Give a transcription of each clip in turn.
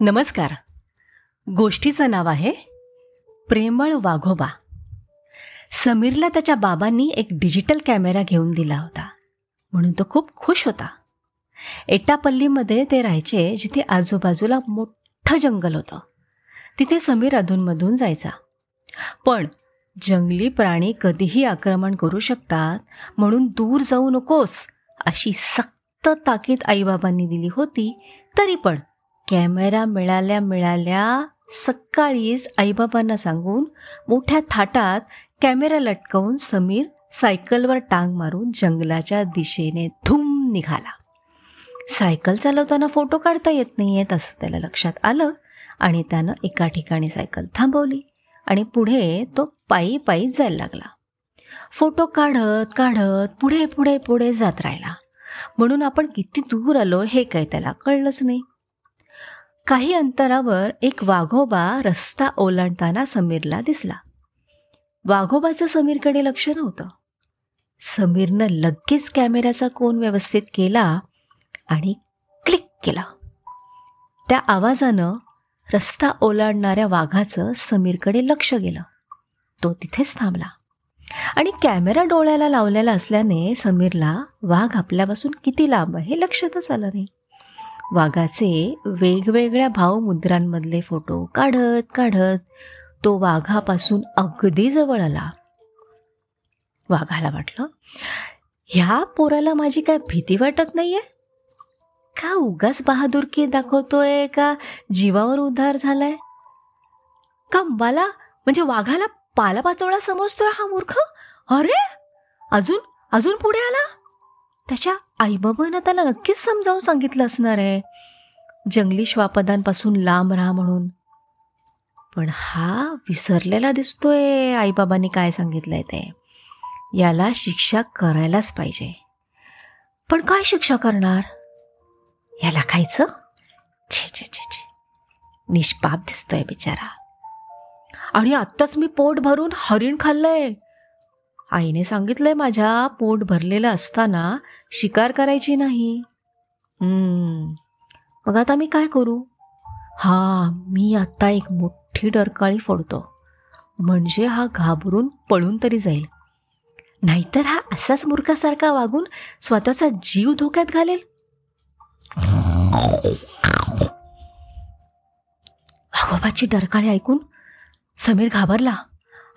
नमस्कार. गोष्टीचं नाव आहे प्रेमळ वाघोबा. समीरला त्याच्या बाबांनी एक डिजिटल कॅमेरा घेऊन दिला होता. म्हणून तो खूप खुश होता. एटापल्लीमध्ये ते राहायचे जिथे आजूबाजूला मोठं जंगल होतं. तिथे समीर अधूनमधून जायचा. पण जंगली प्राणी कधीही आक्रमण करू शकतात म्हणून दूर जाऊ नकोस अशी सक्त ताकीद आईबाबांनी दिली होती तरी पण कॅमेरा मिळाल्या मिळाल्या सकाळीच आईबाबांना सांगून मोठ्या थाटात कॅमेरा लटकवून समीर सायकलवर टांग मारून जंगलाच्या दिशेने धूम निघाला. सायकल चालवताना फोटो काढता येत नाही आहेत असं त्याला लक्षात आलं आणि त्यानं एका ठिकाणी सायकल थांबवली आणि पुढे तो पायी पायी जायला लागला. फोटो काढत काढत पुढे पुढे पुढे जात राहिला. म्हणून आपण किती दूर आलो हे काही त्याला कळलंच नाही. काही अंतरावर एक वाघोबा रस्ता ओलांडताना समीरला दिसला. वाघोबाचं समीरकडे लक्ष नव्हतं. समीरनं लगेच कॅमेऱ्याचा कोन व्यवस्थित केला आणि क्लिक केला. त्या आवाजानं रस्ता ओलांडणाऱ्या वाघाचं समीरकडे लक्ष गेलं. तो तिथेच थांबला आणि कॅमेरा डोळ्याला लावलेला असल्याने समीरला वाघ आपल्यापासून किती लांब आहे हे लक्षातच आलं नाही. वाघाचे वेगवेगळ्या भावमुद्रांमधले फोटो काढत काढत तो वाघापासून अगदी जवळ आला. वाघाला वाटलं ह्या पोराला माझी काय भीती वाटत नाहीये? का उगाच बहादुरकी दाखवतोय? का जीवावर उद्धार झालाय? का मला म्हणजे वाघाला पालापाचोळा समजतोय हा मूर्ख? अरे अजून अजून पुढे आला? त्याच्या आईबाबांना त्याला नक्कीच समजावून सांगितलं असणार आहे. जंगली श्वापदांपासून लांब राहा म्हणून. पण हा विसरलेला दिसतोय आईबाबांनी काय सांगितलंय ते. याला शिक्षा करायलाच पाहिजे. पण काय शिक्षा करणार? याला खायचं? छे छे छे छे. निष्पाप दिसतोय बिचारा. आणि आत्ताच मी पोट भरून हरिण खाल्लंय. आईने सांगितलंय माझ्या पोट भरलेलं असताना शिकार करायची नाही. मग आता मी काय करू? हा मी आत्ता एक मोठी डरकाळी फोडतो. म्हणजे हा घाबरून पळून तरी जाईल. नाहीतर हा असाच मूर्खासारखा वागून स्वतःचा जीव धोक्यात घालेल. भगोबाची डरकाळी ऐकून समीर घाबरला.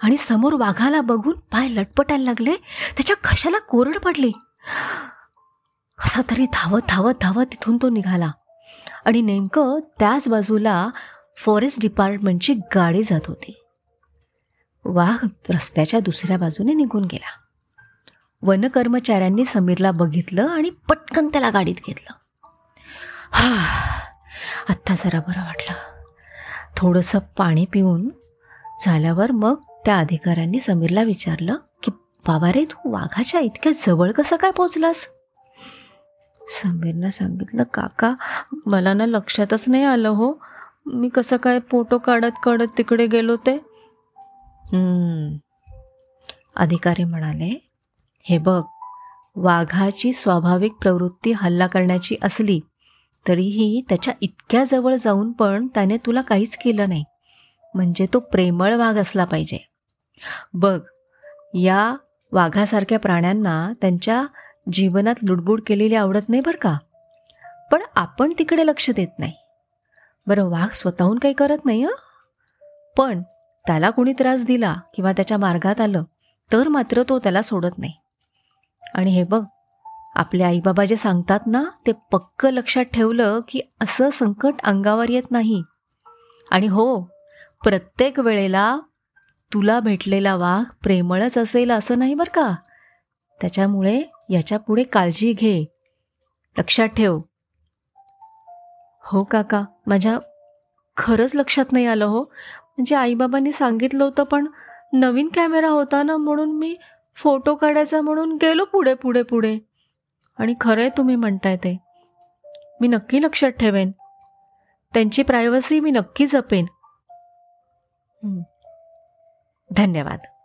आणि समोर वाघाला बघून पाय लटपटायला लागले. त्याच्या घशाला कोरड पडली. कसा तरी धावत धावत धावत तिथून तो निघाला. आणि नेमकं त्याच बाजूला फॉरेस्ट डिपार्टमेंटची गाडी जात होती. वाघ रस्त्याच्या दुसऱ्या बाजूने निघून गेला. वनकर्मचाऱ्यांनी समीरला बघितलं आणि पटकन त्याला गाडीत घेतलं. हा आत्ता जरा बरं वाटलं. थोडंसं पाणी पिऊन झाल्यावर मग त्या अधिकाऱ्यांनी समीरला विचारलं की बाबा रे तू वाघाच्या इतक्या जवळ कसं काय पोचलास समीरनं सांगितलं काका मला ना लक्षातच नाही आलं हो. मी कसं काय फोटो काढत काढत तिकडे गेलो ते? अधिकारी म्हणाले हे बघ वाघाची स्वाभाविक प्रवृत्ती हल्ला करण्याची असली तरीही त्याच्या इतक्या जवळ जाऊन पण त्याने तुला काहीच केलं नाही. म्हणजे तो प्रेमळ वाघ असला पाहिजे. बघ या वाघासारख्या प्राण्यांना त्यांच्या जीवनात लुडबुड केलेली आवडत नाही बरं का? पण आपण तिकडे लक्ष देत नाही. बरं वाघ स्वतःहून काही करत नाही हं? पण त्याला कोणी त्रास दिला किंवा त्याच्या मार्गात आलं तर मात्र तो त्याला सोडत नाही. आणि हे बघ आपले आईबाबा जे सांगतात ना ते पक्क लक्षात ठेवलं की असं संकट अंगावर येत नाही. आणि हो प्रत्येक वेळेला तुला भेटलेला वाघ प्रेमळच असेल असं नाही बरं का? त्याच्यामुळे याच्यापुढे काळजी घे. लक्षात ठेव. हो काका माझ्या खरंच लक्षात नाही आलं हो. म्हणजे आईबाबांनी सांगितलं होतं पण नवीन कॅमेरा होता ना म्हणून मी फोटो काढायचा म्हणून गेलो पुढे पुढे पुढे. आणि खरं आहे तुम्ही म्हणताय ते. मी नक्की लक्षात ठेवेन. त्यांची प्रायव्हसी मी नक्की जपेन. धन्यवाद.